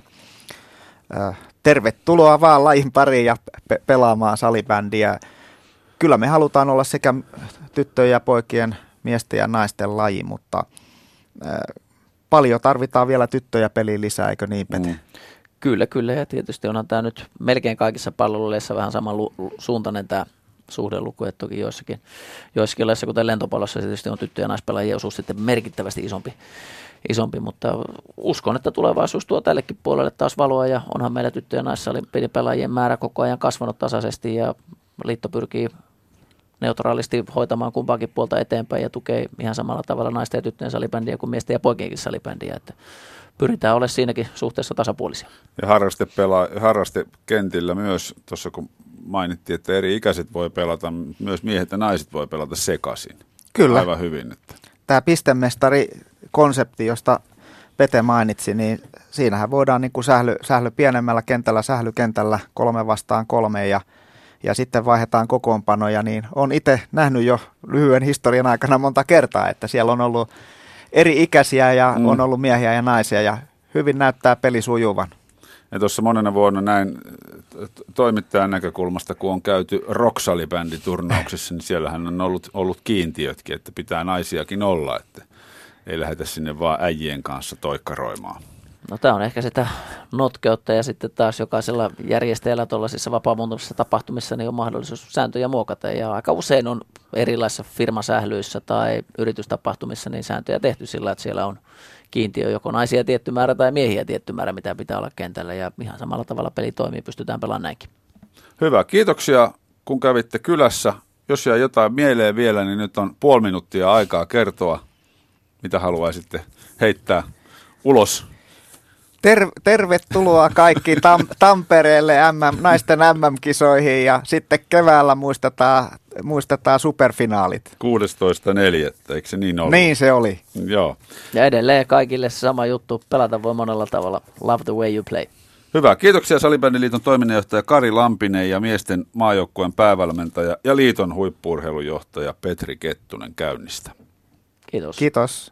tervetuloa vaan lajin pariin ja pe- pelaamaan salibändiä. Kyllä me halutaan olla sekä tyttöjen ja poikien, miesten ja naisten laji, mutta paljon tarvitaan vielä tyttöjä peliin lisää, eikö niin Pete? Mm. Kyllä, kyllä ja tietysti onhan tämä nyt melkein kaikissa palveluissa vähän samansuuntainen tämä suhdeluku, että toki joissakin, joissakin laissa, kuten lentopallossa, tietysti on tyttöjä ja naispelaajien osuus sitten merkittävästi isompi, isompi, mutta uskon, että tulevaisuus tuo tällekin puolelle taas valoa ja onhan meillä tyttöjen ja pelaajien määrä koko ajan kasvanut tasaisesti ja liitto pyrkii neutraalisti hoitamaan kumpaakin puolta eteenpäin ja tukee ihan samalla tavalla naisten ja tyttöjen salibändiä kuin miesten ja poikienkin salibändiä, että pyritään olemaan siinäkin suhteessa tasapuolisia. Ja harraste, pela, harraste kentillä myös, tuossa kun mainittiin, että eri ikäiset voi pelata, myös miehet ja naiset voi pelata sekaisin. Kyllä. Aivan hyvin. Että. Tämä pistemestari-konsepti, josta Pete mainitsi, niin siinähän voidaan niin kuin sähly, sähly pienemmällä kentällä, sählykentällä kolme vastaan kolme ja, ja sitten vaihdetaan kokoonpanoja, niin on itse nähnyt jo lyhyen historian aikana monta kertaa, että siellä on ollut eri ikäisiä ja mm. on ollut miehiä ja naisia ja hyvin näyttää peli sujuvan. Ja tuossa monena vuonna näin toimittajan näkökulmasta, kun on käyty Roksali-bänditurnauksissa, niin siellähän on ollut, ollut kiintiötkin, että pitää naisiakin olla, että ei lähdetä sinne vaan äijien kanssa toikkaroimaan. No tämä on ehkä sitä notkeutta ja sitten taas jokaisella järjestäjällä tuollaisissa vapaamuuntumisissa tapahtumissa niin on mahdollisuus sääntöjä muokata ja aika usein on erilaisissa firmasählyissä tai yritystapahtumissa niin sääntöjä tehty sillä, että siellä on kiintiö joko naisia tietty määrä tai miehiä tietty määrä, mitä pitää olla kentällä ja ihan samalla tavalla peli toimii, pystytään pelaamaan näinkin. Hyvä, kiitoksia kun kävitte kylässä. Jos jää jotain mieleen vielä, niin nyt on puoli minuuttia aikaa kertoa, mitä haluaisitte heittää ulos Ter- tervetuloa kaikki Tam- Tampereelle MM, naisten MM-kisoihin ja sitten keväällä muistetaan, muistetaan superfinaalit. 16.4. eikö se niin ollut? Niin se oli. Joo. Ja edelleen kaikille sama juttu, pelata voi monella tavalla. Love the way you play. Hyvä. Kiitoksia Salibändiliiton toiminnanjohtaja Kari Lampinen ja miesten maajoukkueen päävalmentaja ja liiton huippuurheilujohtaja Petri Kettunen käynnistä. Kiitos. Kiitos.